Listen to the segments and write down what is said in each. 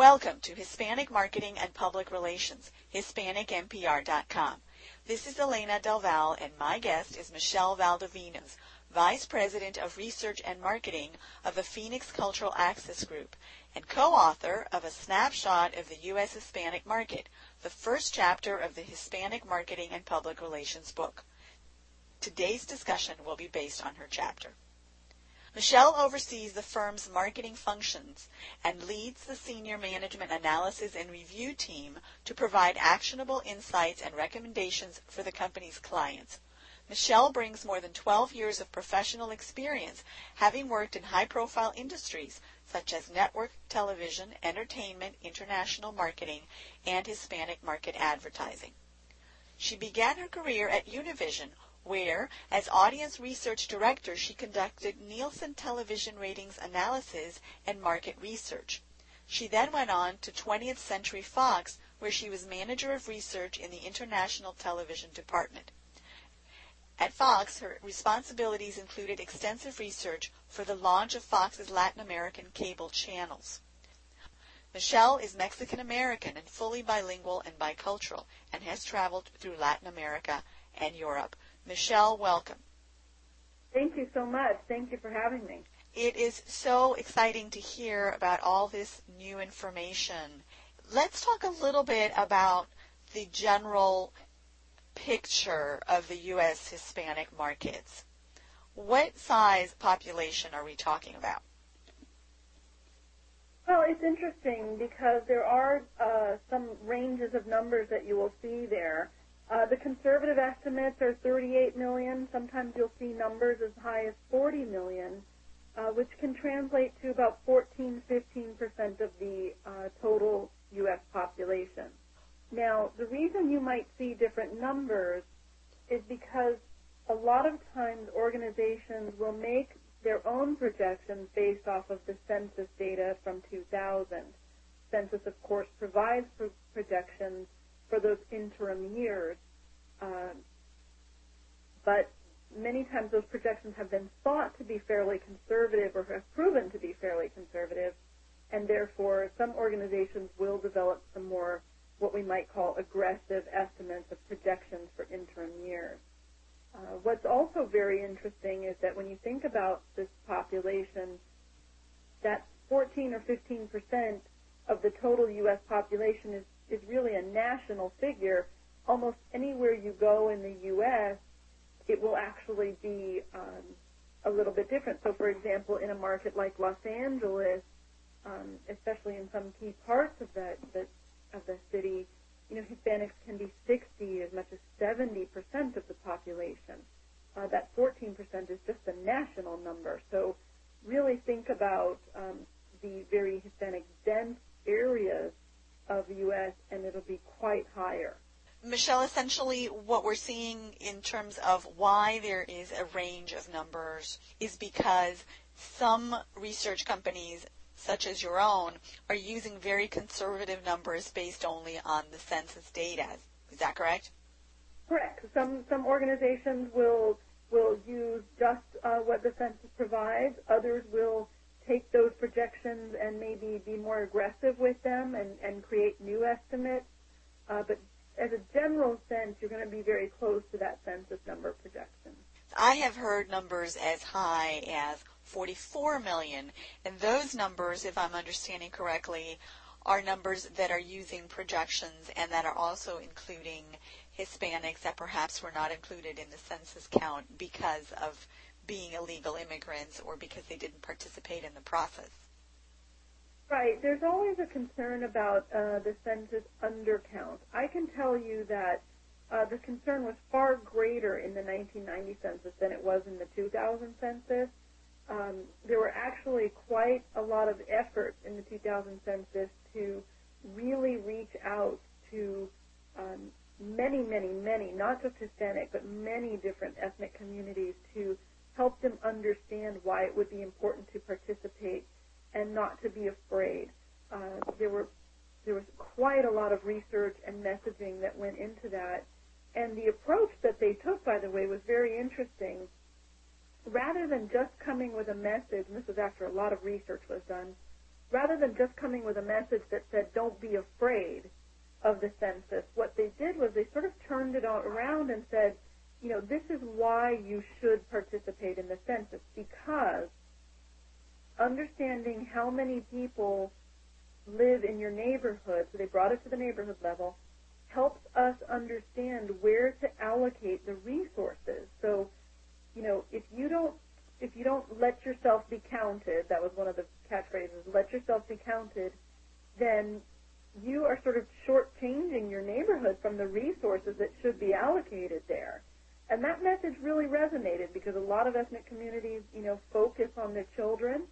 Welcome to Hispanic Marketing and Public Relations, HispanicMPR.com. This is Elena Del Valle, and my guest is Michelle Valdovinos, Vice President of Research and Marketing of the Phoenix Cultural Access Group, and co-author of A Snapshot of the U.S. Hispanic Market, the first chapter of the Hispanic Marketing and Public Relations book. Today's discussion will be based on her chapter. Michelle oversees the firm's marketing functions and leads the senior management analysis and review team to provide actionable insights and recommendations for the company's clients. Michelle brings more than 12 years of professional experience, having worked in high-profile industries such as network television, entertainment, international marketing, and Hispanic market advertising. She began her career at Univision, where, as audience research director, she conducted Nielsen television ratings analysis and market research. She then went on to 20th Century Fox, where she was manager of research in the international television department. At Fox, her responsibilities included extensive research for the launch of Fox's Latin American cable channels. Michelle is Mexican American and fully bilingual and bicultural and has traveled through Latin America and Europe. Michelle, welcome. Thank you so much. Thank you for having me. It is so exciting to hear about all this new information. Let's talk a little bit about the general picture of the U.S. Hispanic markets. What size population are we talking about? Well, it's interesting because there are uh, some ranges of numbers that you will see there. Uh, the conservative estimates are 38 million. Sometimes you'll see numbers as high as 40 million, uh, which can translate to about 14, 15 percent of the uh, total U.S. population. Now, the reason you might see different numbers is because a lot of times organizations will make their own projections based off of the census data from 2000. Census, of course, provides projections for those interim years. Um, but many times those projections have been thought to be fairly conservative or have proven to be fairly conservative, and therefore some organizations will develop some more what we might call aggressive estimates of projections for interim years. Uh, what's also very interesting is that when you think about this population, that 14 or 15 percent of the total U.S. population is is really a national figure, almost anywhere you go in the U.S., it will actually be um, a little bit different. So, for example, in a market like Los Angeles, um, especially in some key parts of that, that of the city, you know, Hispanics can be 60 as much as 70 percent of the population. Uh, that 14 percent is just a national number. So, really think about um, the very Hispanic dense areas of the U.S., and it'll be quite higher. Michelle, essentially what we're seeing in terms of why there is a range of numbers is because some research companies, such as your own, are using very conservative numbers based only on the census data. Is that correct? Correct. Some some organizations will will use just uh, what the census provides. Others will take those projections and maybe be more aggressive with them and, and create new estimates. Uh, but as a general sense, you're going to be very close to that census number projection. I have heard numbers as high as 44 million, and those numbers, if I'm understanding correctly, are numbers that are using projections and that are also including Hispanics that perhaps were not included in the census count because of being illegal immigrants or because they didn't participate in the process. Right. There's always a concern about uh, the census undercount. I can tell you that uh, the concern was far greater in the 1990 census than it was in the 2000 census. Um, there were actually quite a lot of effort in the 2000 census to really reach out to um, many, many, many, not just Hispanic, but many different ethnic communities to help them understand why it would be important to participate and not to be afraid. Uh, there were there was quite a lot of research and messaging that went into that, and the approach that they took, by the way, was very interesting. Rather than just coming with a message, and this was after a lot of research was done, rather than just coming with a message that said, don't be afraid of the census, what they did was they sort of turned it all around and said, you know, this is why you should participate in the census because understanding how many people live in your neighborhood, so they brought it to the neighborhood level, helps us understand where to allocate the resources. So, you know, if you don't if you don't let yourself be counted, that was one of the catchphrases, let yourself be counted, then you are sort of shortchanging your neighborhood from the resources that should be allocated there. And that message really resonated because a lot of ethnic communities, you know, focus on their children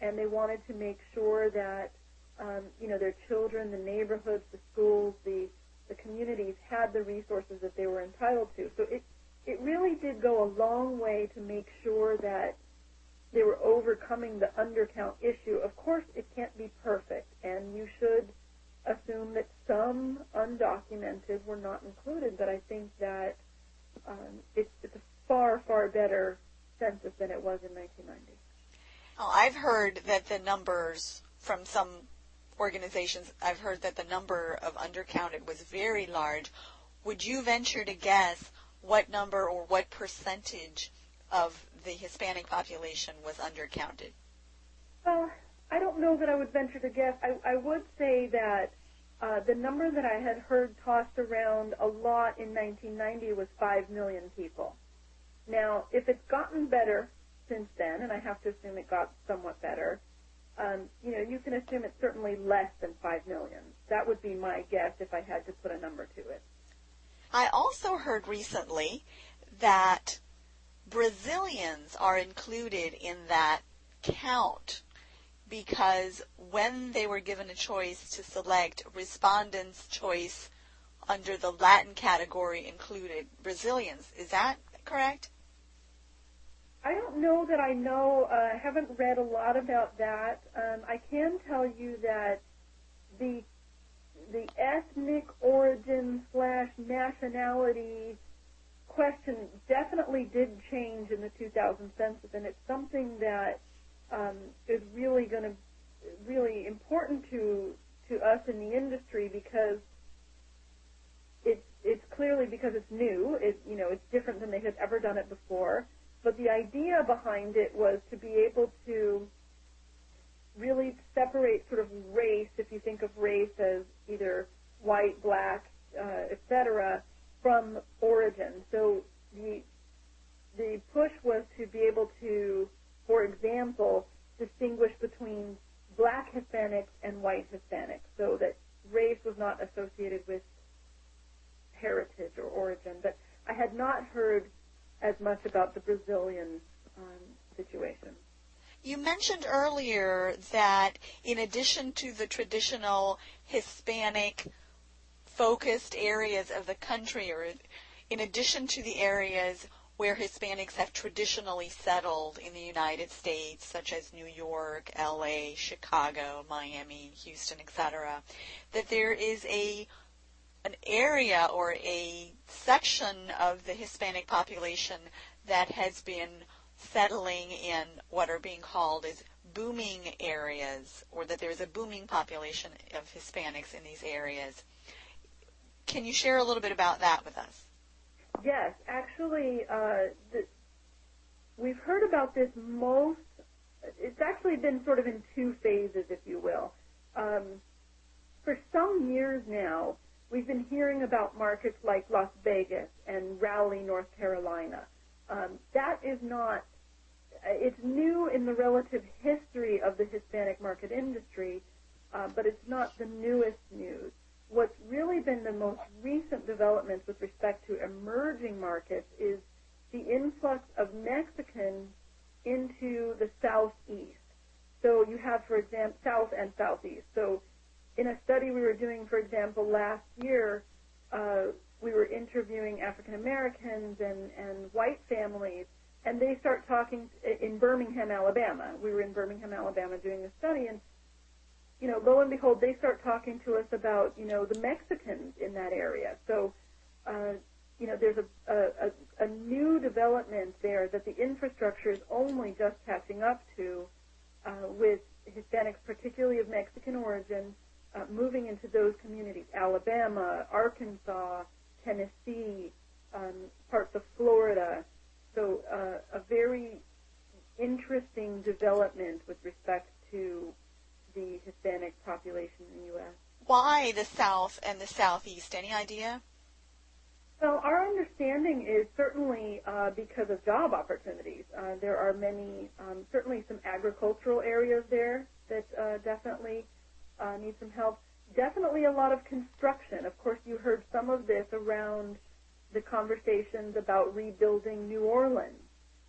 and they wanted to make sure that, um, you know, their children, the neighborhoods, the schools, the, the communities had the resources that they were entitled to. So it, it really did go a long way to make sure that they were overcoming the undercount issue. Of course, it can't be perfect, and you should assume that some undocumented were not included, but I think that um, it's, it's a far, far better census than it was in 1990. Oh, I've heard that the numbers from some organizations, I've heard that the number of undercounted was very large. Would you venture to guess what number or what percentage of the Hispanic population was undercounted? Well, I don't know that I would venture to guess. I, I would say that uh, the number that I had heard tossed around a lot in 1990 was 5 million people. Now, if it's gotten better since then, and I have to assume it got somewhat better, um, you know, you can assume it's certainly less than 5 million. That would be my guess if I had to put a number to it. I also heard recently that Brazilians are included in that count because when they were given a choice to select, respondents' choice under the Latin category included Brazilians. Is that correct? I don't know that I know. Uh, I haven't read a lot about that. Um, I can tell you that the the ethnic origin slash nationality question definitely did change in the 2000 census, and it's something that um, is really going to really important to to us in the industry because it's it's clearly because it's new. It you know it's different than they had ever done it before. But the idea behind it was to be able to really separate sort of race, if you think of race as either white, black, uh, etc., from origin. So the the push was to be able to for example, distinguish between black Hispanics and white Hispanics so that race was not associated with heritage or origin. But I had not heard as much about the Brazilian um, situation. You mentioned earlier that in addition to the traditional Hispanic focused areas of the country, or in addition to the areas where Hispanics have traditionally settled in the United States, such as New York, LA, Chicago, Miami, Houston, etc., that there is a an area or a section of the Hispanic population that has been settling in what are being called as booming areas, or that there's a booming population of Hispanics in these areas. Can you share a little bit about that with us? Yes, actually, uh, the, we've heard about this most. It's actually been sort of in two phases, if you will. Um, for some years now, we've been hearing about markets like Las Vegas and Raleigh, North Carolina. Um, that is not. It's new in the relative history of the Hispanic market industry, uh, but it's not the newest news what's really been the most recent developments with respect to emerging markets is the influx of Mexicans into the southeast. So you have, for example, south and southeast. So in a study we were doing, for example, last year, uh, we were interviewing African Americans and, and white families, and they start talking in Birmingham, Alabama. We were in Birmingham, Alabama doing a study, and you know, lo and behold, they start talking to us about, you know, the Mexicans in that area. So, uh, you know, there's a, a, a new development there that the infrastructure is only just catching up to uh, with Hispanics, particularly of Mexican origin, uh, moving into those communities, Alabama, Arkansas, Tennessee, um, parts of Florida. So uh, a very interesting development with respect to the Hispanic population in the U.S. Why the South and the Southeast? Any idea? Well, our understanding is certainly uh, because of job opportunities. Uh, there are many, um, certainly some agricultural areas there that uh, definitely uh, need some help. Definitely a lot of construction. Of course, you heard some of this around the conversations about rebuilding New Orleans.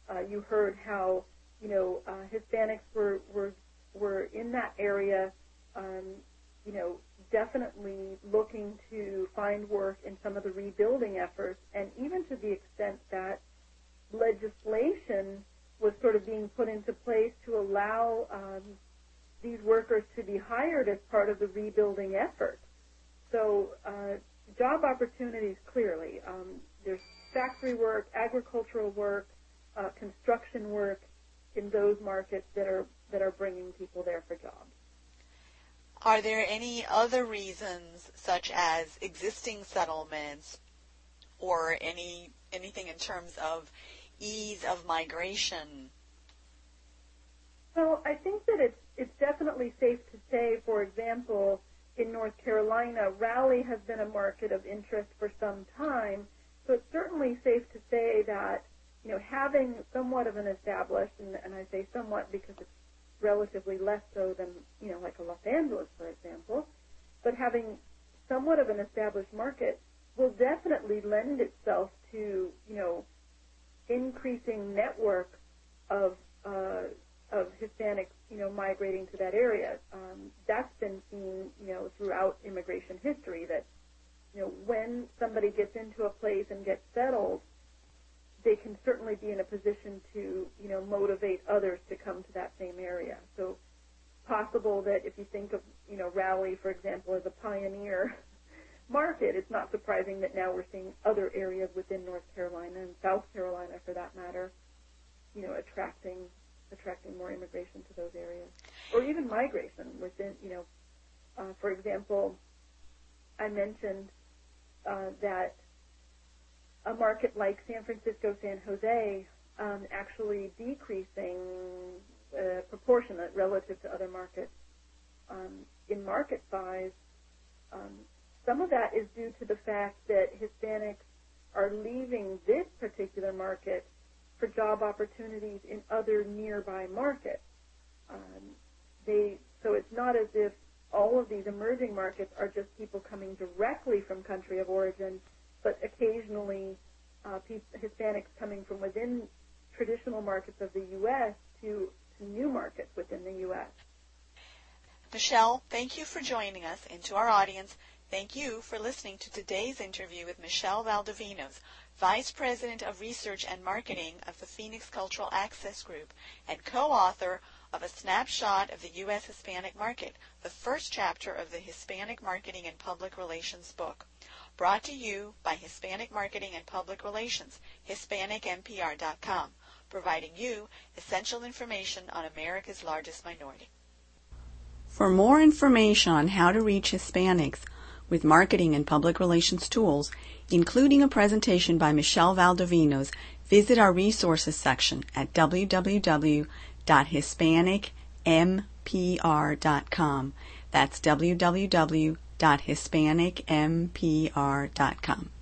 Uh, you heard how you know uh, Hispanics were were were in that area, um, you know, definitely looking to find work in some of the rebuilding efforts, and even to the extent that legislation was sort of being put into place to allow um, these workers to be hired as part of the rebuilding effort. So uh, job opportunities clearly. Um, there's factory work, agricultural work, uh, construction work in those markets that are that are bringing people there for jobs. Are there any other reasons, such as existing settlements, or any anything in terms of ease of migration? Well, I think that it's it's definitely safe to say, for example, in North Carolina, Raleigh has been a market of interest for some time. So it's certainly safe to say that you know having somewhat of an established, and, and I say somewhat because it's relatively less so than, you know, like a Los Angeles, for example. But having somewhat of an established market will definitely lend itself to, you know, increasing network of uh, of Hispanics, you know, migrating to that area. Um, that's been seen, you know, throughout immigration history that, you know, when somebody gets into a place and gets settled, they can certainly be in a position to, you know, motivate others to come to that same area. So possible that if you think of, you know, Raleigh, for example, as a pioneer market, it's not surprising that now we're seeing other areas within North Carolina and South Carolina, for that matter, you know, attracting attracting more immigration to those areas, or even migration within, you know, uh, for example, I mentioned uh, that a market like San Francisco, San Jose, um, actually decreasing uh, proportionate relative to other markets um, in market size. Um, some of that is due to the fact that Hispanics are leaving this particular market for job opportunities in other nearby markets. Um, they so it's not as if all of these emerging markets are just people coming directly from country of origin but occasionally uh, Hispanics coming from within traditional markets of the U.S. to, to new markets within the U.S. Michelle, thank you for joining us, and to our audience, thank you for listening to today's interview with Michelle Valdovinos, Vice President of Research and Marketing of the Phoenix Cultural Access Group and co-author of A Snapshot of the U.S. Hispanic Market, the first chapter of the Hispanic Marketing and Public Relations book. Brought to you by Hispanic Marketing and Public Relations, HispanicMPR.com, providing you essential information on America's largest minority. For more information on how to reach Hispanics with marketing and public relations tools, including a presentation by Michelle Valdovinos, visit our resources section at www.hispanicmpr.com. That's www www.hispanicmpr.com.